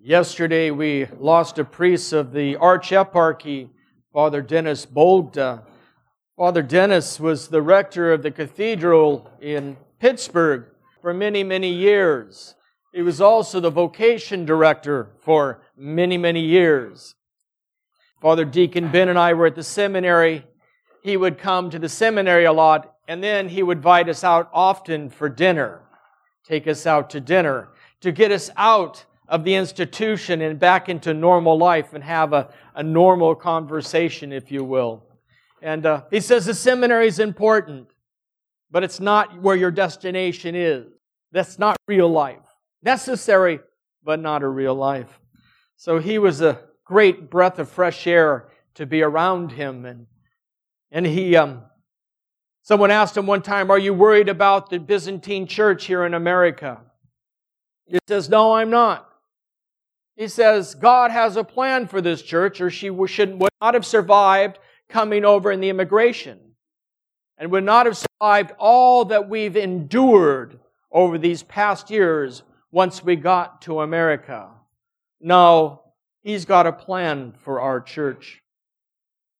Yesterday we lost a priest of the Archeparchy, Father Dennis Bogda. Father Dennis was the rector of the cathedral in Pittsburgh for many, many years. He was also the vocation director for many, many years. Father Deacon Ben and I were at the seminary. He would come to the seminary a lot, and then he would invite us out often for dinner, take us out to dinner, to get us out of the institution and back into normal life and have a, a normal conversation, if you will. And uh, he says the seminary is important, but it's not where your destination is. That's not real life. Necessary, but not a real life. So he was a great breath of fresh air to be around him. And, and he, um, someone asked him one time, Are you worried about the Byzantine church here in America? He says, No, I'm not. He says, God has a plan for this church, or she should, would not have survived coming over in the immigration, and would not have survived all that we've endured over these past years once we got to America. No, He's got a plan for our church.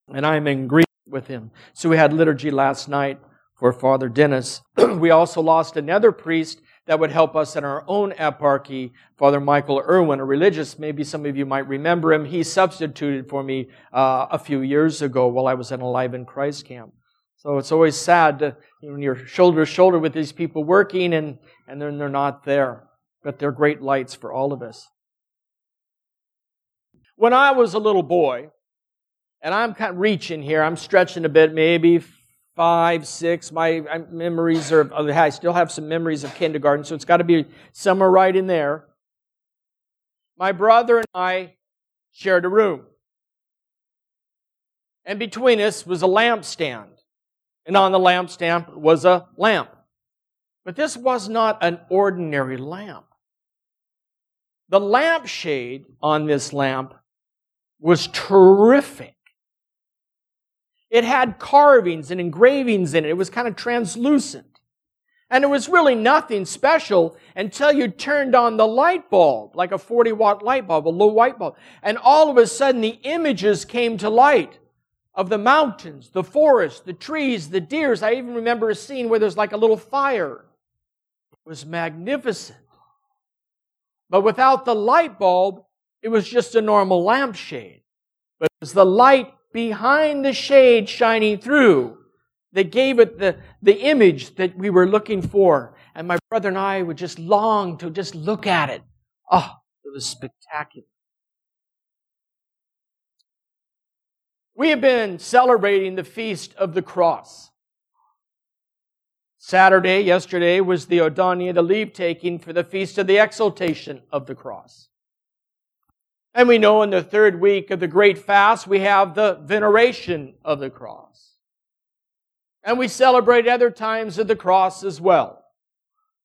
And I'm in agreement with Him. So we had liturgy last night for Father Dennis. we also lost another priest that would help us in our own eparchy, Father Michael Irwin, a religious. Maybe some of you might remember him. He substituted for me uh, a few years ago while I was in Alive in Christ camp. So it's always sad to, you know, when you're shoulder to shoulder with these people working and, and then they're not there. But they're great lights for all of us. When I was a little boy, and I'm kind of reaching here, I'm stretching a bit, maybe five, six. My uh, memories are, uh, I still have some memories of kindergarten, so it's got to be somewhere right in there. My brother and I shared a room. And between us was a lampstand. And on the lampstand was a lamp. But this was not an ordinary lamp. The lampshade on this lamp was terrific. It had carvings and engravings in it. It was kind of translucent. And it was really nothing special until you turned on the light bulb, like a 40 watt light bulb, a low light bulb. And all of a sudden the images came to light of the mountains, the forest, the trees, the deers. I even remember a scene where there's like a little fire. It was magnificent. But without the light bulb, it was just a normal lampshade. But it was the light behind the shade shining through that gave it the, the image that we were looking for. And my brother and I would just long to just look at it. Oh, it was spectacular. We have been celebrating the Feast of the Cross. Saturday, yesterday, was the Odonia, the leave taking for the Feast of the Exaltation of the Cross. And we know in the third week of the Great Fast, we have the veneration of the cross. And we celebrate other times of the cross as well.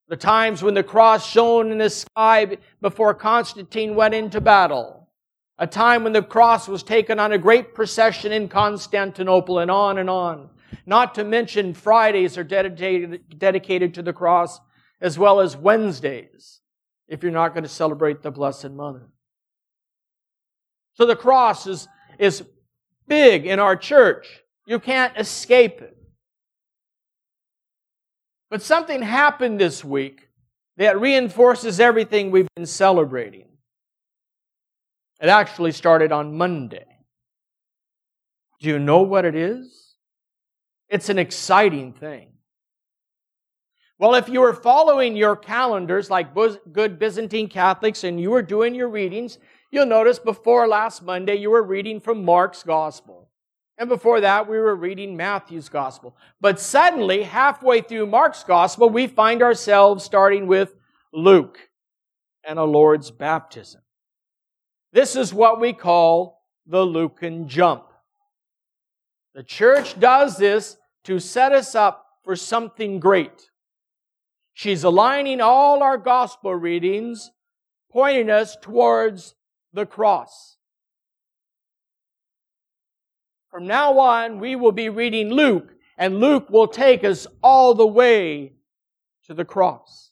The times when the cross shone in the sky before Constantine went into battle. A time when the cross was taken on a great procession in Constantinople and on and on. Not to mention Fridays are dedicated, to the cross as well as Wednesdays if you're not going to celebrate the Blessed Mother. So the cross is, is big in our church. You can't escape it. But something happened this week that reinforces everything we've been celebrating. It actually started on Monday. Do you know what it is? It's an exciting thing. Well, if you were following your calendars like good Byzantine Catholics and you were doing your readings, You'll notice before last Monday, you were reading from Mark's Gospel. And before that, we were reading Matthew's Gospel. But suddenly, halfway through Mark's Gospel, we find ourselves starting with Luke and a Lord's baptism. This is what we call the Lucan jump. The church does this to set us up for something great. She's aligning all our gospel readings, pointing us towards the cross. From now on, we will be reading Luke, and Luke will take us all the way to the cross.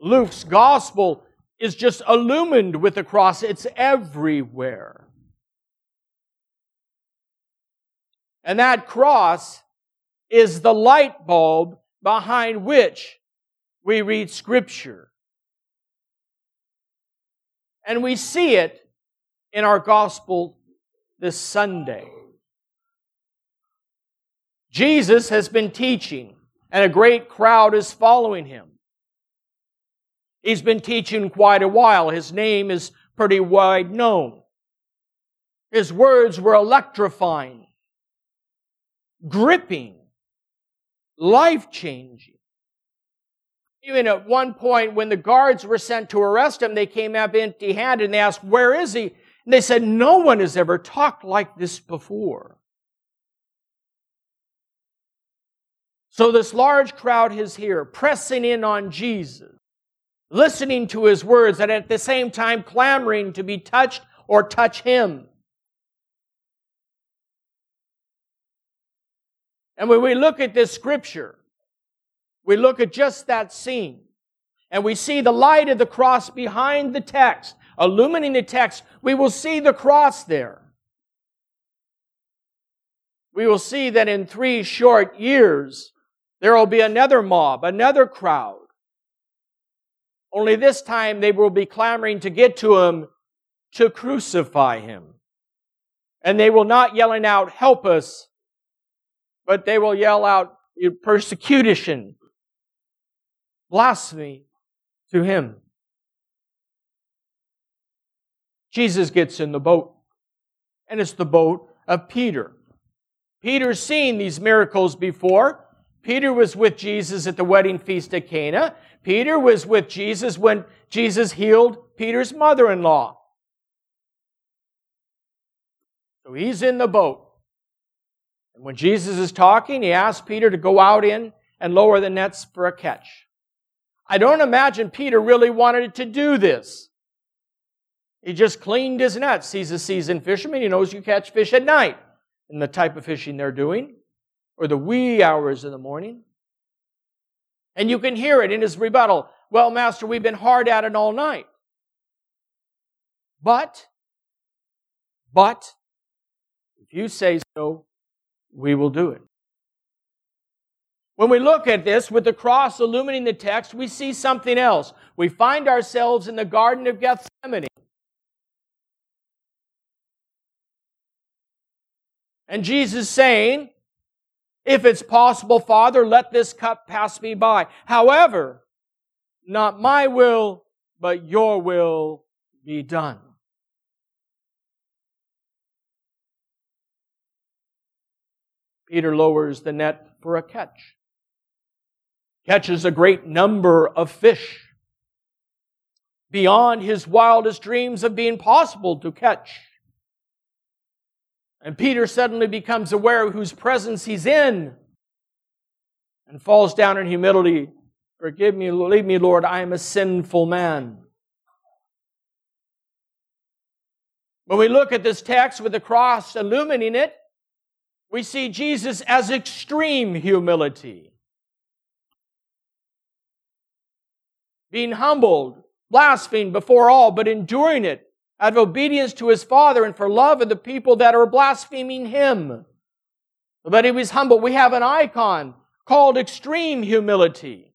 Luke's gospel is just illumined with the cross. It's everywhere. And that cross is the light bulb behind which we read Scripture. And we see it in our gospel this Sunday. Jesus has been teaching, and a great crowd is following him. He's been teaching quite a while. His name is pretty wide known. His words were electrifying, gripping, life changing. Even at one point, when the guards were sent to arrest him, they came up empty handed and they asked, Where is he? And they said, No one has ever talked like this before. So this large crowd is here, pressing in on Jesus listening to his words, and at the same time clamoring to be touched or touch him. And when we look at this scripture, we look at just that scene, and we see the light of the cross behind the text, illuminating the text, we will see the cross there. We will see that in three short years, there will be another mob, another crowd, only this time they will be clamoring to get to him to crucify him. And they will not yelling out, help us, but they will yell out persecution, blasphemy to him. Jesus gets in the boat, and it's the boat of Peter. Peter's seen these miracles before. Peter was with Jesus at the wedding feast at Cana. Peter was with Jesus when Jesus healed Peter's mother in law. So he's in the boat. And when Jesus is talking, he asks Peter to go out in and lower the nets for a catch. I don't imagine Peter really wanted to do this. He just cleaned his nets. He's a seasoned fisherman. He knows you catch fish at night in the type of fishing they're doing or the wee hours of the morning. And you can hear it in his rebuttal. Well, Master, we've been hard at it all night. But, but, if you say so, we will do it. When we look at this with the cross illuminating the text, we see something else. We find ourselves in the Garden of Gethsemane. And Jesus saying, if it's possible, Father, let this cup pass me by. However, not my will, but your will be done. Peter lowers the net for a catch. Catches a great number of fish. Beyond his wildest dreams of being possible to catch. And Peter suddenly becomes aware of whose presence he's in and falls down in humility. Forgive me, leave me, Lord, I am a sinful man. When we look at this text with the cross illuminating it, we see Jesus as extreme humility. Being humbled, blasphemed before all, but enduring it out of obedience to his Father and for love of the people that are blaspheming him. But he was humble. We have an icon called extreme humility.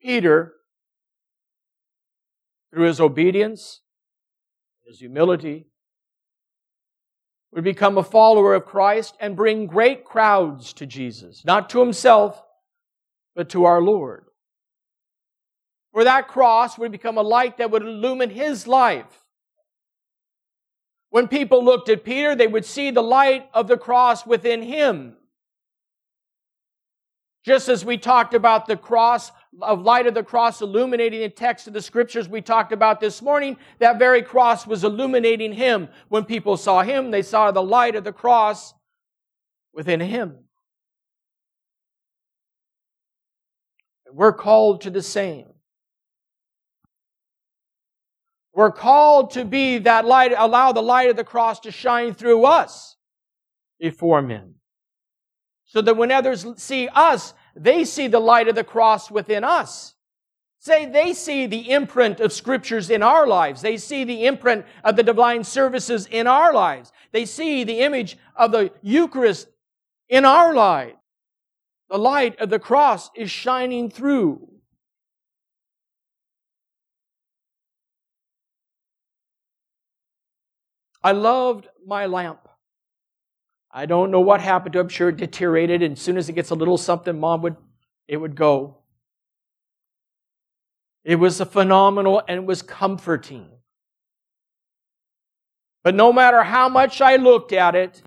Peter, through his obedience, his humility, would become a follower of Christ and bring great crowds to Jesus, not to himself, but to our Lord. For that cross would become a light that would illumine his life. When people looked at Peter, they would see the light of the cross within him. Just as we talked about the cross of light of the cross illuminating the text of the scriptures we talked about this morning, that very cross was illuminating him. When people saw him, they saw the light of the cross within him. We're called to the same. We're called to be that light, allow the light of the cross to shine through us before men. So that when others see us, they see the light of the cross within us. Say they see the imprint of scriptures in our lives. They see the imprint of the divine services in our lives. They see the image of the Eucharist in our lives. The light of the cross is shining through. I loved my lamp. I don't know what happened to it. I'm sure it deteriorated, and as soon as it gets a little something, mom would it would go. It was a phenomenal and it was comforting. But no matter how much I looked at it,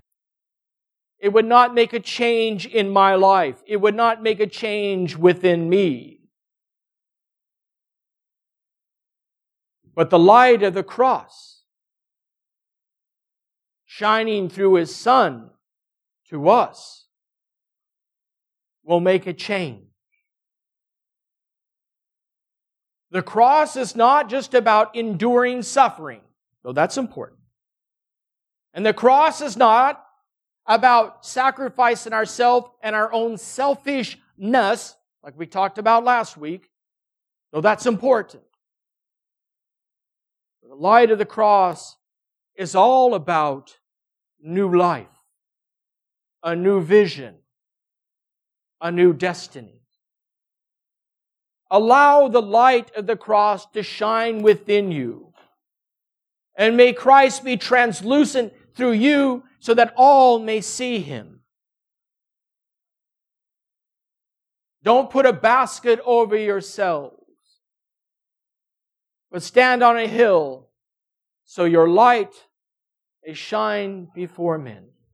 it would not make a change in my life. It would not make a change within me. But the light of the cross, shining through his son to us, will make a change. The cross is not just about enduring suffering, though that's important. And the cross is not about sacrificing ourselves and our own selfishness, like we talked about last week, though that's important. The light of the cross is all about new life, a new vision, a new destiny. Allow the light of the cross to shine within you. And may Christ be translucent through you so that all may see him. Don't put a basket over yourselves, but stand on a hill so your light may shine before men.